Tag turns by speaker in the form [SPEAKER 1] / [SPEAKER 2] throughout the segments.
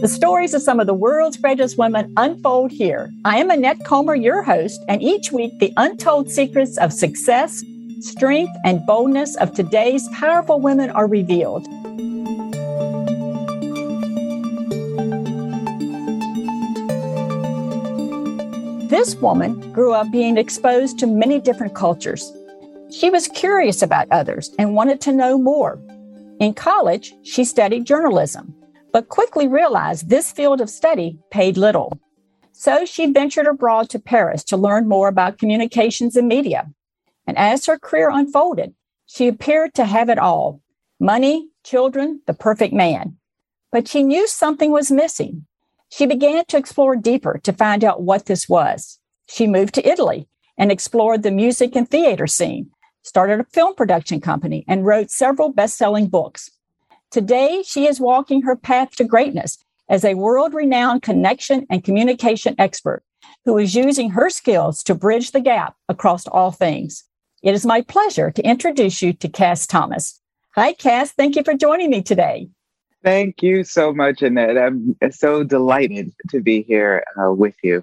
[SPEAKER 1] The stories of some of the world's greatest women unfold here. I am Annette Comer, your host, and each week the untold secrets of success, strength, and boldness of today's powerful women are revealed. This woman grew up being exposed to many different cultures. She was curious about others and wanted to know more. In college, she studied journalism but quickly realized this field of study paid little. So she ventured abroad to Paris to learn more about communications and media. And as her career unfolded, she appeared to have it all money, children, the perfect man. But she knew something was missing. She began to explore deeper to find out what this was. She moved to Italy and explored the music and theater scene, started a film production company, and wrote several best selling books. Today, she is walking her path to greatness as a world renowned connection and communication expert who is using her skills to bridge the gap across all things. It is my pleasure to introduce you to Kass Thomas. Hi, Kass. Thank you for joining me today.
[SPEAKER 2] Thank you so much, Annette. I'm so delighted to be here uh, with you.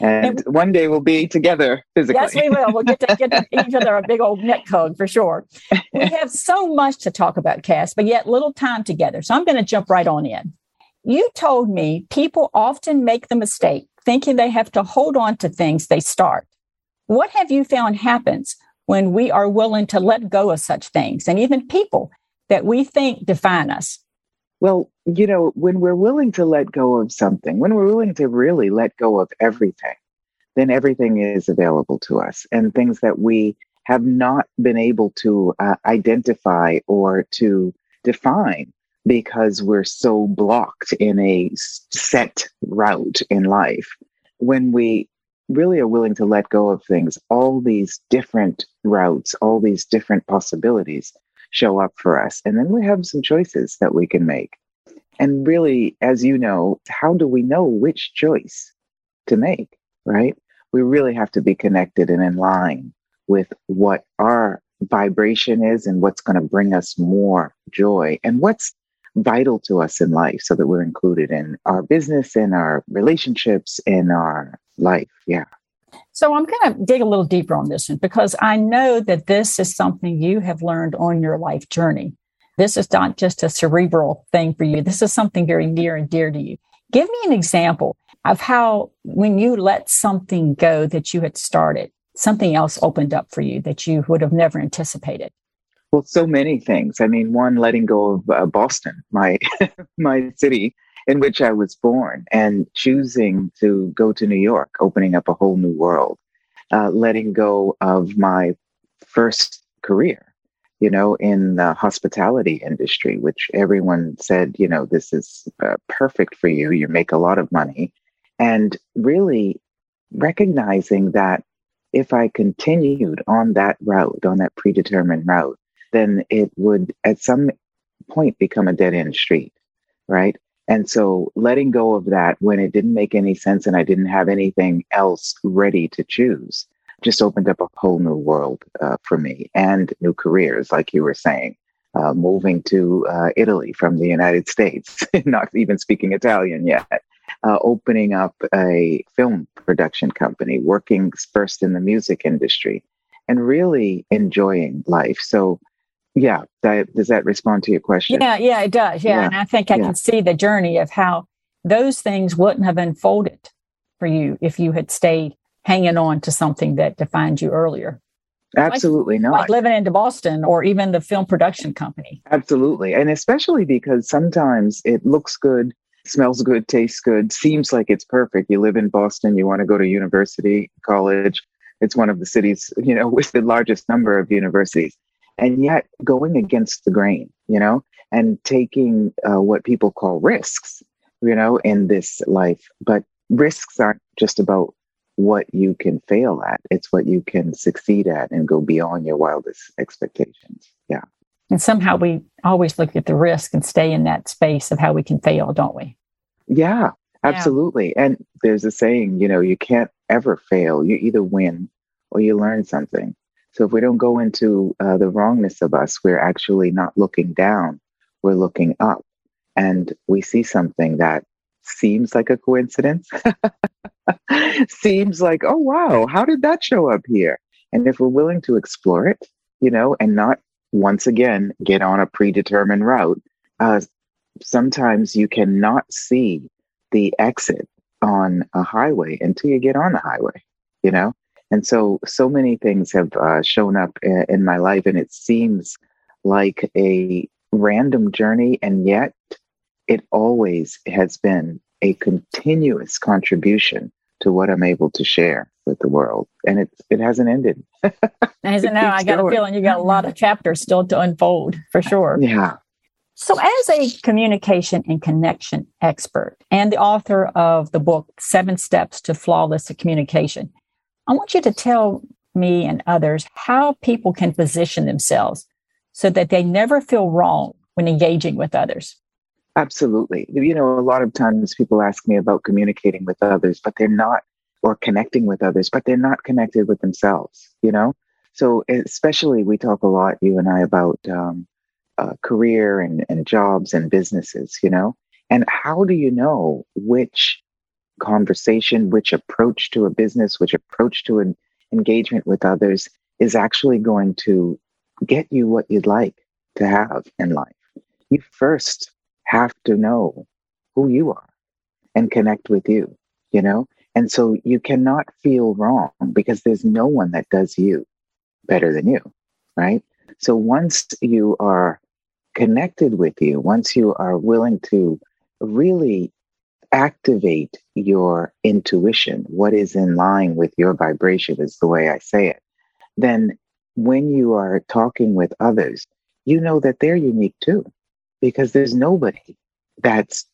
[SPEAKER 2] And, one day we'll be together physically.
[SPEAKER 1] Yes, we will. We'll get to get to each other a big old neck hug for sure. We have so much to talk about, Kass, but yet little time together. So I'm going to jump right on in. You told me people often make the mistake thinking they have to hold on to things they start. What have you found happens when we are willing to let go of such things and even people that we think define us?
[SPEAKER 2] Well, you know, when we're willing to let go of something, when we're willing to really let go of everything, then everything is available to us. And things that we have not been able to uh, identify or to define because we're so blocked in a set route in life. When we really are willing to let go of things, all these different routes, all these different possibilities show up for us. And then we have some choices that we can make. And really, as you know, how do we know which choice to make, right? We really have to be connected and in line with what our vibration is and what's going to bring us more joy and what's vital to us in life so that we're included in our business, in our relationships, in our life. Yeah.
[SPEAKER 1] So I'm going to dig a little deeper on this one because I know that this is something you have learned on your life journey. This is not just a cerebral thing for you. This is something very near and dear to you. Give me an example of how, when you let something go that you had started, something else opened up for you that you would have never anticipated.
[SPEAKER 2] Well, so many things. I mean, one, letting go of uh, Boston, my my city in which I was born, and choosing to go to New York, opening up a whole new world. Uh, letting go of my first career, you know, in the hospitality industry, which everyone said, you know, this is uh, perfect for you. You make a lot of money. And really recognizing that if I continued on that route, on that predetermined route, then it would at some point become a dead end street, right? And so letting go of that when it didn't make any sense and I didn't have anything else ready to choose just opened up a whole new world uh, for me and new careers, like you were saying. Uh, moving to uh, Italy from the United States, not even speaking Italian yet, uh, opening up a film production company, working first in the music industry, and really enjoying life. So, yeah, that, does that respond to your question?
[SPEAKER 1] Yeah, yeah, it does. Yeah, yeah. and I think I yeah. can see the journey of how those things wouldn't have unfolded for you if you had stayed hanging on to something that defined you earlier.
[SPEAKER 2] Absolutely
[SPEAKER 1] like,
[SPEAKER 2] not.
[SPEAKER 1] Like living into Boston or even the film production company.
[SPEAKER 2] Absolutely. And especially because sometimes it looks good, smells good, tastes good, seems like it's perfect. You live in Boston, you want to go to university, college. It's one of the cities, you know, with the largest number of universities. And yet going against the grain, you know, and taking uh, what people call risks, you know, in this life. But risks aren't just about what you can fail at. It's what you can succeed at and go beyond your wildest expectations. Yeah.
[SPEAKER 1] And somehow we always look at the risk and stay in that space of how we can fail, don't we?
[SPEAKER 2] Yeah, absolutely. Yeah. And there's a saying, you know, you can't ever fail. You either win or you learn something. So if we don't go into uh, the wrongness of us, we're actually not looking down, we're looking up. And we see something that seems like a coincidence, seems like, oh, wow, how did that show up here? And if we're willing to explore it, you know, and not once again get on a predetermined route, uh, sometimes you cannot see the exit on a highway until you get on the highway, you know? And so, so many things have uh, shown up in, in my life, and it seems like a random journey, and yet it always has been a continuous contribution to what I'm able to share with the world. And it it hasn't ended.
[SPEAKER 1] hasn't now. I got going. a feeling you got a lot of chapters still to unfold for sure.
[SPEAKER 2] Yeah.
[SPEAKER 1] So, as a communication and connection expert and the author of the book, Seven Steps to Flawless Communication, I want you to tell me and others how people can position themselves so that they never feel wrong when engaging with others.
[SPEAKER 2] Absolutely. You know, a lot of times people ask me about communicating with others, but they're not, or connecting with others, but they're not connected with themselves, you know? So, especially, we talk a lot, you and I, about um, uh, career and, and jobs and businesses, you know? And how do you know which conversation, which approach to a business, which approach to an engagement with others is actually going to get you what you'd like to have in life? You first have to know who you are and connect with you, you know? And so you cannot feel wrong because there's no one that does you better than you, right? So once you are connected with you, once you are willing to really activate your intuition, what is in line with your vibration is the way I say it, then when you are talking with others, you know that they're unique too because there's nobody that's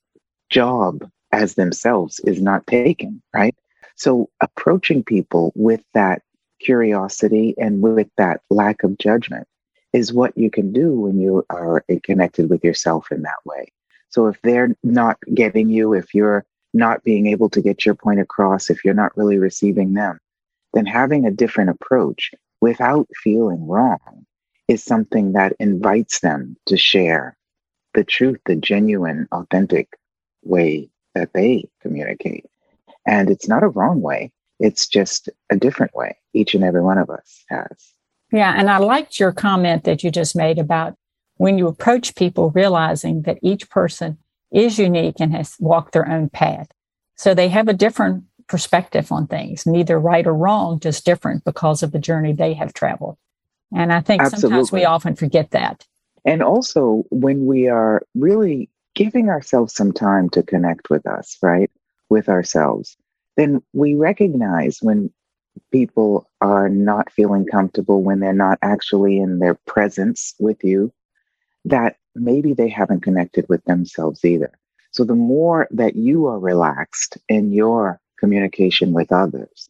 [SPEAKER 2] job as themselves is not taken, right? So approaching people with that curiosity and with that lack of judgment is what you can do when you are connected with yourself in that way. So if they're not getting you, if you're not being able to get your point across, if you're not really receiving them, then having a different approach without feeling wrong is something that invites them to share the truth, the genuine, authentic way that they communicate. And it's not a wrong way, it's just a different way each and every one of us has.
[SPEAKER 1] Yeah. And I liked your comment that you just made about when you approach people, realizing that each person is unique and has walked their own path. So they have a different perspective on things, neither right or wrong, just different because of the journey they have traveled. And I think Absolutely. sometimes we often forget that.
[SPEAKER 2] And also when we are really giving ourselves some time to connect with us, right? With ourselves, then we recognize when people are not feeling comfortable, when they're not actually in their presence with you, that maybe they haven't connected with themselves either. So the more that you are relaxed in your communication with others,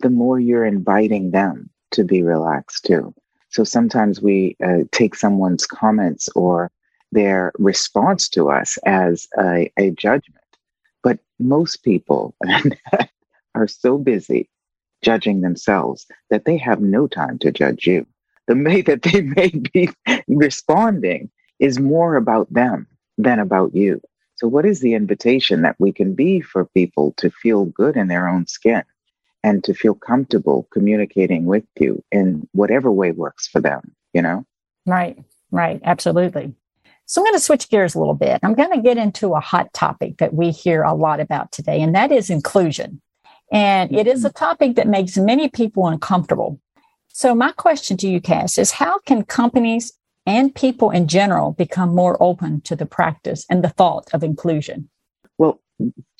[SPEAKER 2] the more you're inviting them to be relaxed too. So sometimes we uh, take someone's comments or their response to us as a, a judgment. But most people are so busy judging themselves that they have no time to judge you. The way that they may be responding is more about them than about you. So, what is the invitation that we can be for people to feel good in their own skin? and to feel comfortable communicating with you in whatever way works for them, you know?
[SPEAKER 1] Right, right, absolutely. So I'm going to switch gears a little bit. I'm going to get into a hot topic that we hear a lot about today, and that is inclusion. And it is a mm-hmm. topic that makes many people uncomfortable. So, my question to you, Kass, is how can companies and people in general become more open to the practice and the thought of inclusion?
[SPEAKER 2] Well,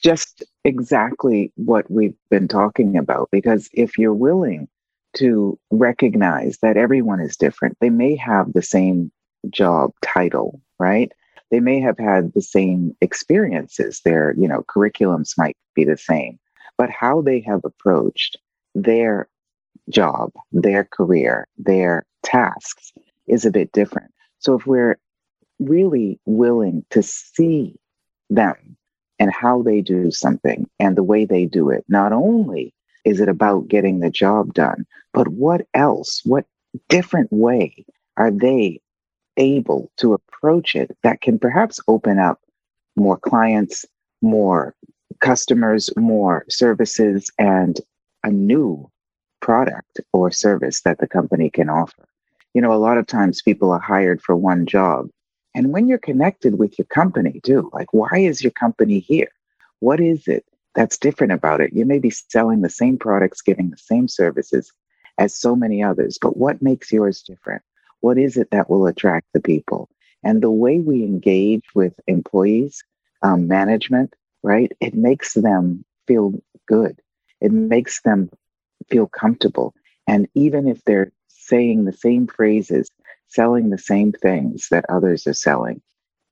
[SPEAKER 2] just exactly what we've been talking about. Because if you're willing to recognize that everyone is different, they may have the same job title, right? They may have had the same experiences. Their, you know, curriculums might be the same, but how they have approached their job, their career, their tasks is a bit different. So if we're really willing to see them and how they do something and the way they do it. Not only is it about getting the job done, but what else, what different way are they able to approach it that can perhaps open up more clients, more customers, more services, and a new product or service that the company can offer. You know, a lot of times people are hired for one job. And when you're connected with your company too, like, why is your company here? What is it that's different about it? You may be selling the same products, giving the same services as so many others, but what makes yours different? What is it that will attract the people? And the way we engage with employees, um, management, right? It makes them feel good. It makes them feel comfortable. And even if they're saying the same phrases, selling the same things that others are selling,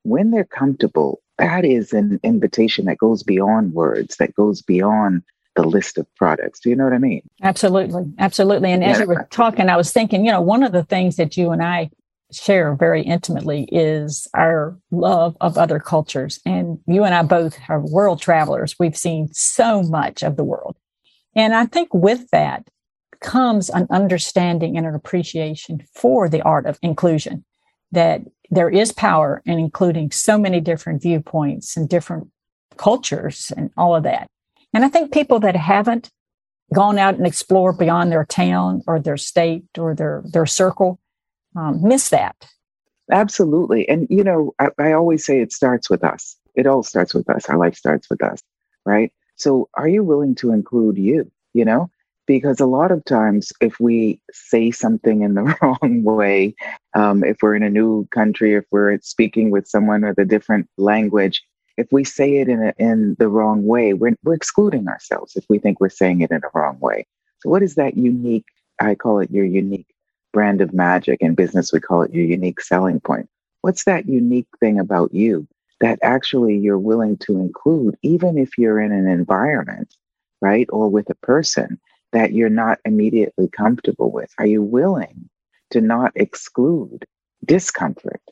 [SPEAKER 2] when they're comfortable, that is an invitation that goes beyond words, that goes beyond the list of products. Do you know what I mean?
[SPEAKER 1] Absolutely. Absolutely. And yeah. as you were talking, I was thinking, you know, one of the things that you and I share very intimately is our love of other cultures. And you and I both are world travelers. We've seen so much of the world. And I think with that comes an understanding and an appreciation for the art of inclusion, that there is power in including so many different viewpoints and different cultures and all of that. And I think people that haven't gone out and explored beyond their town or their state or their, their circle um, miss that.
[SPEAKER 2] Absolutely. And, you know, I, I always say it starts with us. It all starts with us. Our life starts with us, right? So are you willing to include you, you know? Because a lot of times, if we say something in the wrong way, um, if we're in a new country, if we're speaking with someone with a different language, if we say it in a, in the wrong way, we're, we're excluding ourselves if we think we're saying it in a wrong way. So, what is that unique? I call it your unique brand of magic. In business, we call it your unique selling point. What's that unique thing about you that actually you're willing to include, even if you're in an environment, right, or with a person that you're not immediately comfortable with? Are you willing to not exclude discomfort?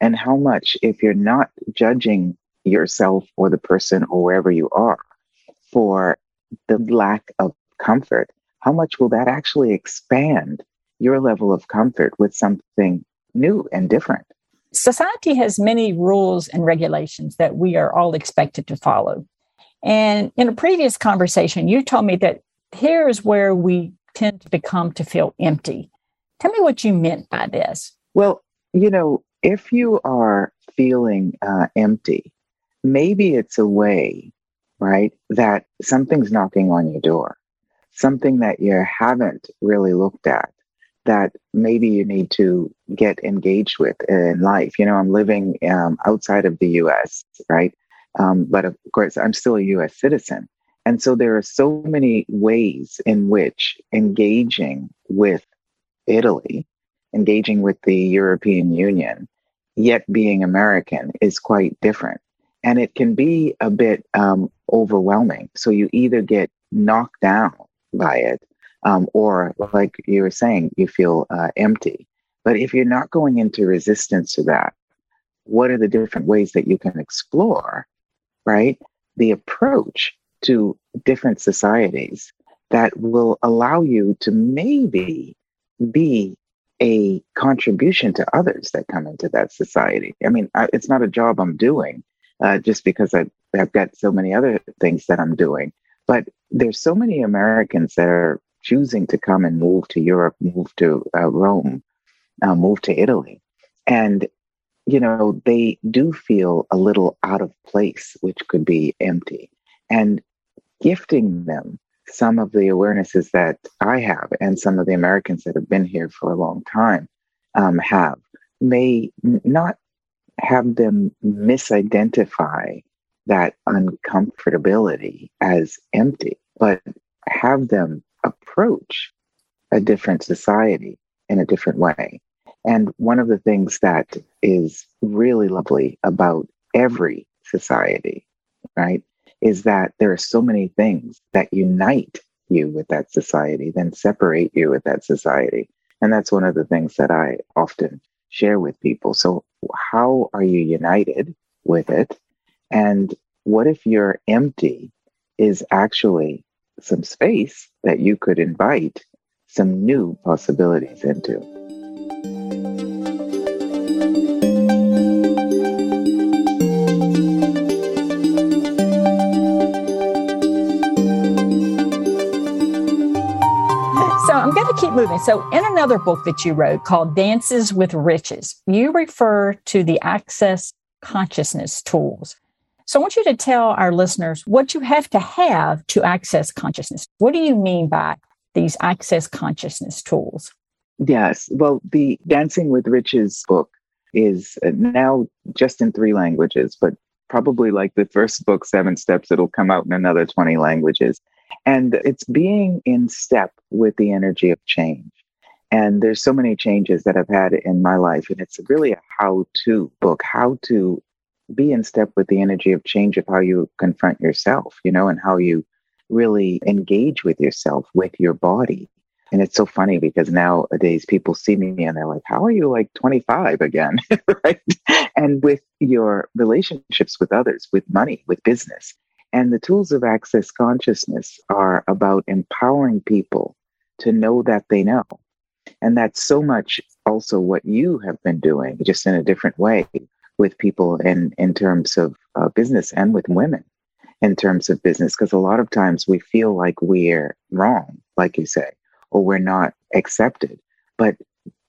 [SPEAKER 2] And how much, if you're not judging yourself or the person or wherever you are for the lack of comfort, how much will that actually expand your level of comfort with something new and different.
[SPEAKER 1] Society has many rules and regulations that we are all expected to follow. And in a previous conversation, you told me that here is where we tend to become to feel empty. Tell me what you meant by this.
[SPEAKER 2] Well, you know, if you are feeling uh, empty, maybe it's a way, right, that something's knocking on your door, something that you haven't really looked at that maybe you need to get engaged with in life. You know, I'm living um, outside of the US, right? Um, but of course, I'm still a US citizen. And so there are so many ways in which engaging with Italy, engaging with the European Union, yet being American is quite different. And it can be a bit um, overwhelming. So you either get knocked down by it um, or like you were saying, you feel uh, empty. But if you're not going into resistance to that, what are the different ways that you can explore, right? The approach to different societies that will allow you to maybe be a contribution to others that come into that society. I mean, I, it's not a job I'm doing uh, just because I, I've got so many other things that I'm doing, but there's so many Americans that are choosing to come and move to Europe, move to uh, Rome, uh, move to Italy. And, you know, they do feel a little out of place, which could be empty. And gifting them some of the awarenesses that I have and some of the Americans that have been here for a long time um, have may not have them misidentify that uncomfortability as empty, but have them approach a different society in a different way. And one of the things that is really lovely about every society, right, is that there are so many things that unite you with that society, then separate you with that society. And that's one of the things that I often share with people. So, how are you united with it? And what if your empty is actually some space that you could invite some new possibilities into.
[SPEAKER 1] Keep moving. So, in another book that you wrote called Dances with Riches, you refer to the access consciousness tools. So, I want you to tell our listeners what you have to have to access consciousness. What do you mean by these access consciousness tools?
[SPEAKER 2] Yes. Well, the Dancing with Riches book is uh, now just in three languages, but probably like the first book, Seven Steps, it'll come out in another 20 languages. And it's being in step with the energy of change. And there's so many changes that I've had in my life. And it's really a how to book, how to be in step with the energy of change of how you confront yourself, you know, and how you really engage with yourself, with your body. And it's so funny because nowadays people see me and they're like, How are you like 25 again? right. And with your relationships with others, with money, with business. And the tools of access consciousness are about empowering people to know that they know. And that's so much also what you have been doing, just in a different way with people in, in terms of uh, business and with women in terms of business. Because a lot of times we feel like we're wrong, like you say or we're not accepted. But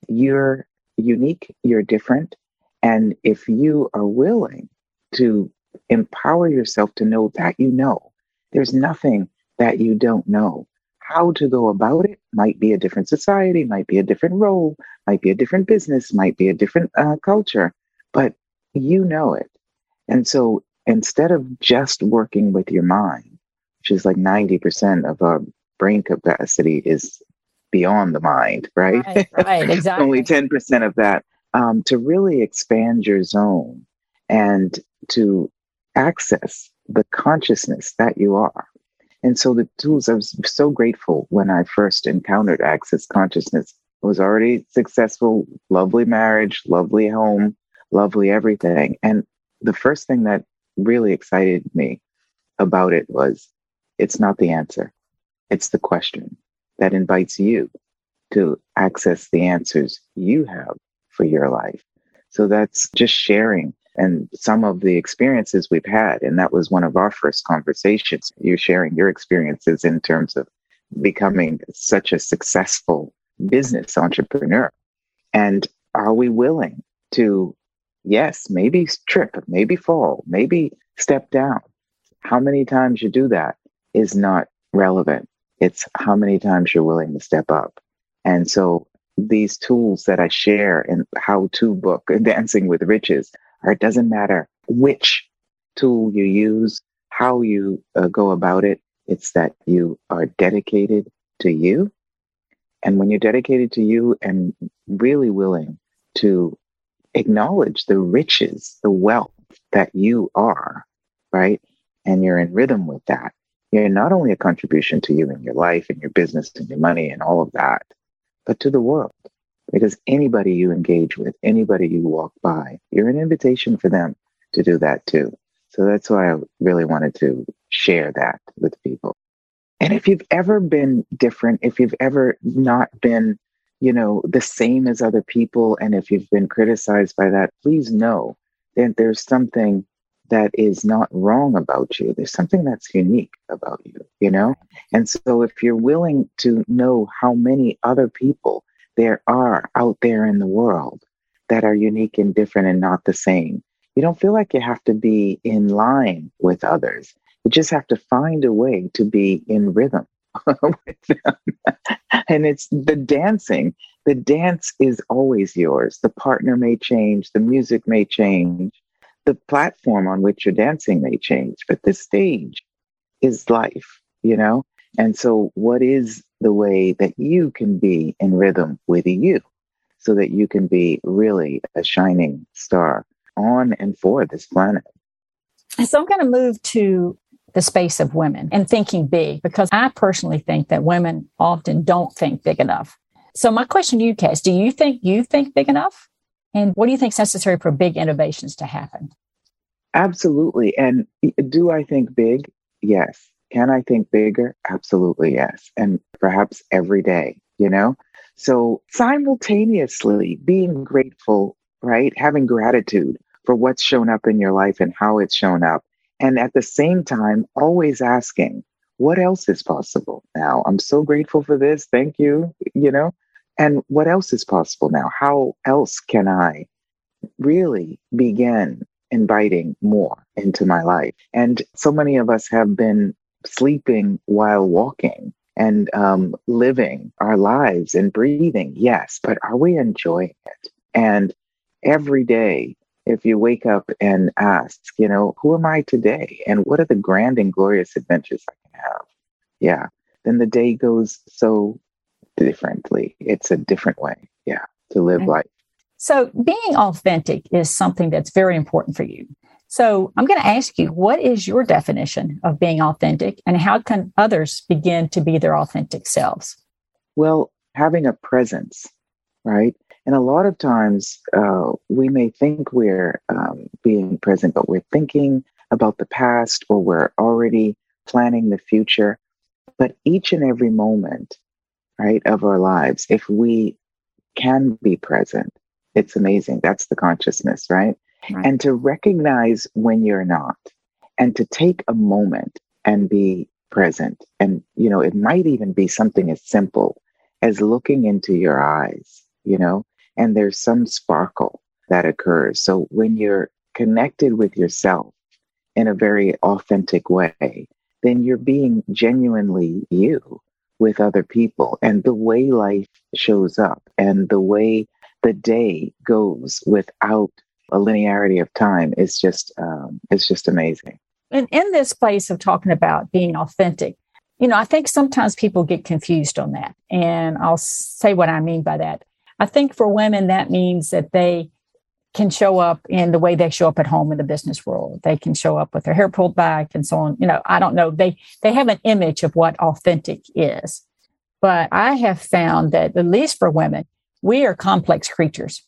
[SPEAKER 2] you're unique, you're different. And if you are willing to empower yourself to know that you know, there's nothing that you don't know. How to go about it might be a different society, might be a different role, might be a different business, might be a different uh, culture, but you know it. And so instead of just working with your mind, which is like 90% of our brain capacity is beyond the mind, right?
[SPEAKER 1] Right, right exactly.
[SPEAKER 2] Only 10% of that. Um, to really expand your zone and to access the consciousness that you are. And so the tools, I was so grateful when I first encountered Access Consciousness. It was already successful, lovely marriage, lovely home, lovely everything. And the first thing that really excited me about it was it's not the answer, it's the question that invites you to access the answers you have for your life. So that's just sharing and some of the experiences we've had. And that was one of our first conversations. You're sharing your experiences in terms of becoming such a successful business entrepreneur. And are we willing to, yes, maybe trip, maybe fall, maybe step down? How many times you do that is not relevant. It's how many times you're willing to step up. And so these tools that I share in how to book Dancing with Riches, or it doesn't matter which tool you use, how you uh, go about it. It's that you are dedicated to you. And when you're dedicated to you and really willing to acknowledge the riches, the wealth that you are, right? And you're in rhythm with that, you're not only a contribution to you and your life and your business and your money and all of that, but to the world. Because anybody you engage with, anybody you walk by, you're an invitation for them to do that too. So that's why I really wanted to share that with people. And if you've ever been different, if you've ever not been, you know, the same as other people, and if you've been criticized by that, please know that there's something that is not wrong about you. There's something that's unique about you, you know? And so if you're willing to know how many other people there are out there in the world that are unique and different and not the same, you don't feel like you have to be in line with others. You just have to find a way to be in rhythm with them. and it's the dancing. The dance is always yours. The partner may change, the music may change, the platform on which you're dancing may change, but the stage is life, you know? And so, what is the way that you can be in rhythm with you so that you can be really a shining star on and for this planet?
[SPEAKER 1] So, I'm going to move to the space of women and thinking big because I personally think that women often don't think big enough. So, my question to you, Kass, do you think you think big enough? And what do you think is necessary for big innovations to happen?
[SPEAKER 2] Absolutely. And do I think big? Yes. Can I think bigger? Absolutely, yes. And perhaps every day, you know? So simultaneously being grateful, right? Having gratitude for what's shown up in your life and how it's shown up. And at the same time, always asking, what else is possible now? I'm so grateful for this. Thank you. You know, And what else is possible now? How else can I really begin inviting more into my life? And so many of us have been sleeping while walking and um, living our lives and breathing, yes, but are we enjoying it? And every day, if you wake up and ask, you know, who am I today? And what are the grand and glorious adventures I can have? Yeah, then the day goes so differently. It's a different way, yeah, to live life.
[SPEAKER 1] So, being authentic is something that's very important for you. So, I'm going to ask you, what is your definition of being authentic and how can others begin to be their authentic selves?
[SPEAKER 2] Well, having a presence, right? And a lot of times uh, we may think we're um, being present, but we're thinking about the past or we're already planning the future. But each and every moment, right, of our lives, if we can be present, it's amazing. That's the consciousness, right? Right? And to recognize when you're not, and to take a moment and be present. And, you know, it might even be something as simple as looking into your eyes, you know, and there's some sparkle that occurs. So when you're connected with yourself in a very authentic way, then you're being genuinely you with other people. And the way life shows up and the way the day goes without a linearity of time is just um, it's just amazing.
[SPEAKER 1] And in this place of talking about being authentic, you know, I think sometimes people get confused on that. And I'll say what I mean by that. I think for women, that means that they can show up in the way they show up at home in the business world. They can show up with their hair pulled back and so on. You know, I don't know. They they have an image of what authentic is. But I have found that at least for women, we are complex creatures.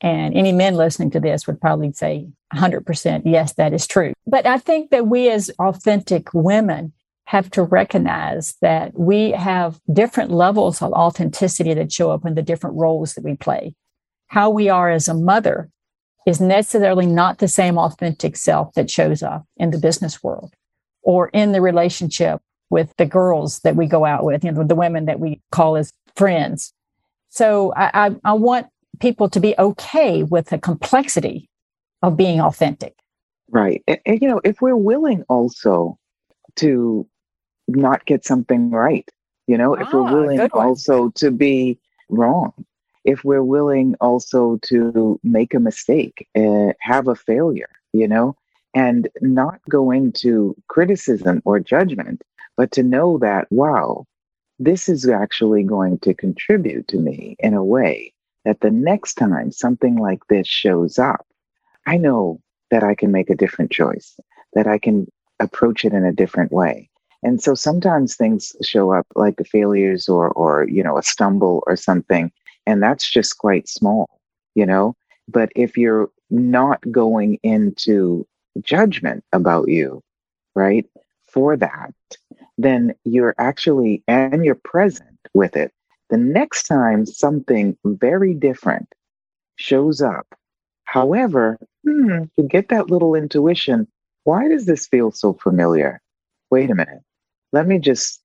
[SPEAKER 1] And any men listening to this would probably say 100% yes, that is true. But I think that we as authentic women have to recognize that we have different levels of authenticity that show up in the different roles that we play. How we are as a mother is necessarily not the same authentic self that shows up in the business world or in the relationship with the girls that we go out with, you know, the women that we call as friends. So I, I, I want people to be okay with the complexity of being authentic.
[SPEAKER 2] Right. And, and, you know, if we're willing also to not get something right, you know, ah, if we're ah, willing also to be wrong, if we're willing also to make a mistake, uh, have a failure, you know, and not go into criticism or judgment, but to know that, wow, this is actually going to contribute to me in a way that the next time something like this shows up, I know that I can make a different choice, that I can approach it in a different way. And so sometimes things show up like failures or or you know a stumble or something and that's just quite small, you know? But if you're not going into judgment about you, right, for that, then you're actually, and you're present with it. The next time something very different shows up, however, hmm, you get that little intuition. Why does this feel so familiar? Wait a minute. Let me just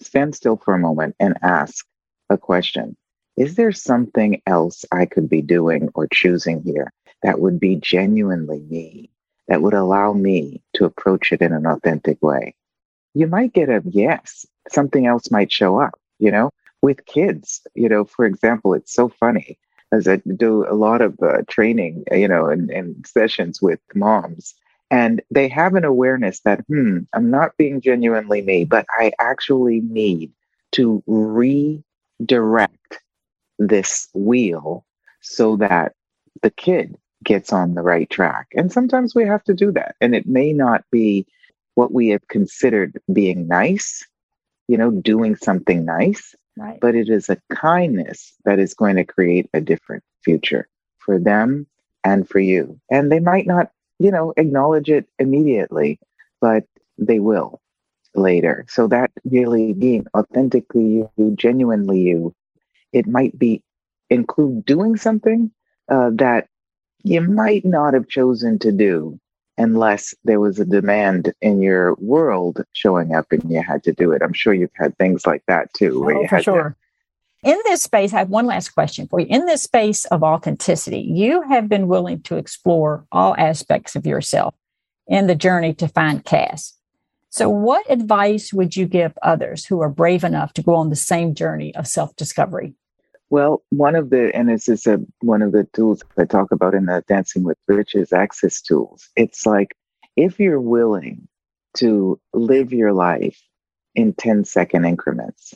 [SPEAKER 2] stand still for a moment and ask a question is there something else I could be doing or choosing here that would be genuinely me, that would allow me to approach it in an authentic way? You might get a yes, something else might show up, you know, with kids, you know, for example, it's so funny as I do a lot of uh, training, you know, and, and sessions with moms. And they have an awareness that, hmm, I'm not being genuinely me, but I actually need to redirect this wheel so that the kid gets on the right track. And sometimes we have to do that. And it may not be what we have considered being nice, you know, doing something nice, right. but it is a kindness that is going to create a different future for them and for you. And they might not, you know, acknowledge it immediately, but they will later. So that really being authentically you, genuinely you, it might be include doing something uh, that you might not have chosen to do unless there was a demand in your world showing up and you had to do it. I'm sure you've had things like that too.
[SPEAKER 1] Oh,
[SPEAKER 2] for
[SPEAKER 1] sure. In this space, I have one last question for you. In this space of authenticity, you have been willing to explore all aspects of yourself in the journey to find Kass. So, what advice would you give others who are brave enough to go on the same journey of self discovery?
[SPEAKER 2] Well, one of the, and this is a, one of the tools I talk about in the Dancing with Riches access tools. It's like if you're willing to live your life in 10 second increments,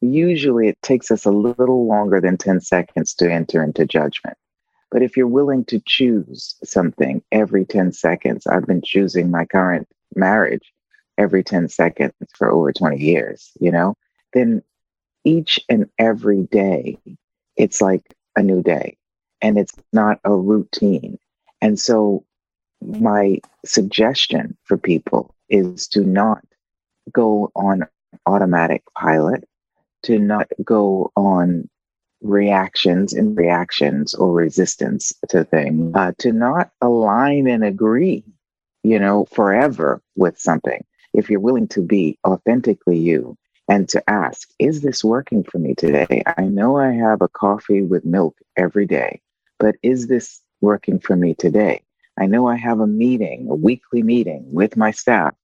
[SPEAKER 2] usually it takes us a little longer than 10 seconds to enter into judgment. But if you're willing to choose something every 10 seconds, I've been choosing my current marriage every 10 seconds for over 20 years, you know, then each and every day, it's like a new day and it's not a routine. And so, my suggestion for people is to not go on automatic pilot, to not go on reactions and reactions or resistance to things, uh, to not align and agree, you know, forever with something. If you're willing to be authentically you, and to ask, is this working for me today? I know I have a coffee with milk every day, but is this working for me today? I know I have a meeting, a weekly meeting with my staff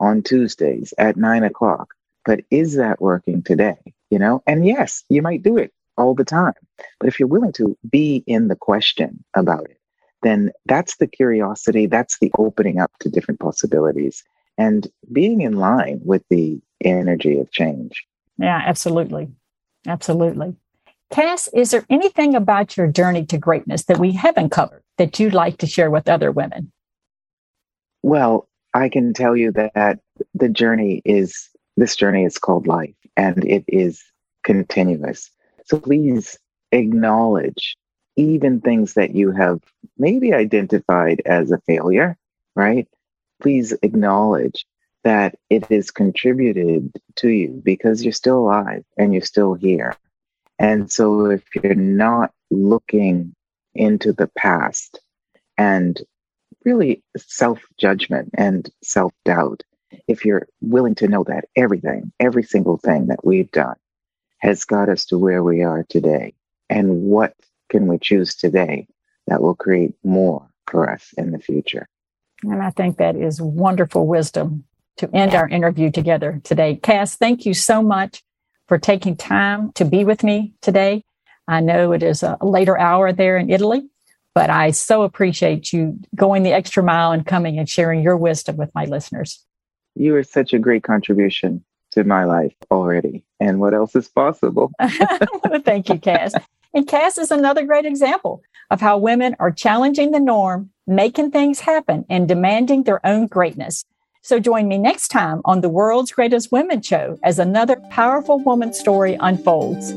[SPEAKER 2] on Tuesdays at nine o'clock, but is that working today? You know, and yes, you might do it all the time. But if you're willing to be in the question about it, then that's the curiosity, that's the opening up to different possibilities and being in line with the energy of change.
[SPEAKER 1] Yeah, absolutely. Absolutely. Kass, is there anything about your journey to greatness that we haven't covered that you'd like to share with other women?
[SPEAKER 2] Well, I can tell you that the journey is this journey is called life and it is continuous. So please acknowledge even things that you have maybe identified as a failure, right? Please acknowledge that it has contributed to you because you're still alive and you're still here. And so if you're not looking into the past and really self judgment and self doubt, if you're willing to know that everything, every single thing that we've done has got us to where we are today, and what can we choose today that will create more for us in the future?
[SPEAKER 1] And I think that is wonderful wisdom to end our interview together today. Kass, thank you so much for taking time to be with me today. I know it is a later hour there in Italy, but I so appreciate you going the extra mile and coming and sharing your wisdom with my listeners.
[SPEAKER 2] You are such a great contribution to my life already. And what else is possible?
[SPEAKER 1] Thank you, Kass. And Kass is another great example of how women are challenging the norm, making things happen, and demanding their own greatness. So join me next time on the World's Greatest Women Show as another powerful woman story unfolds.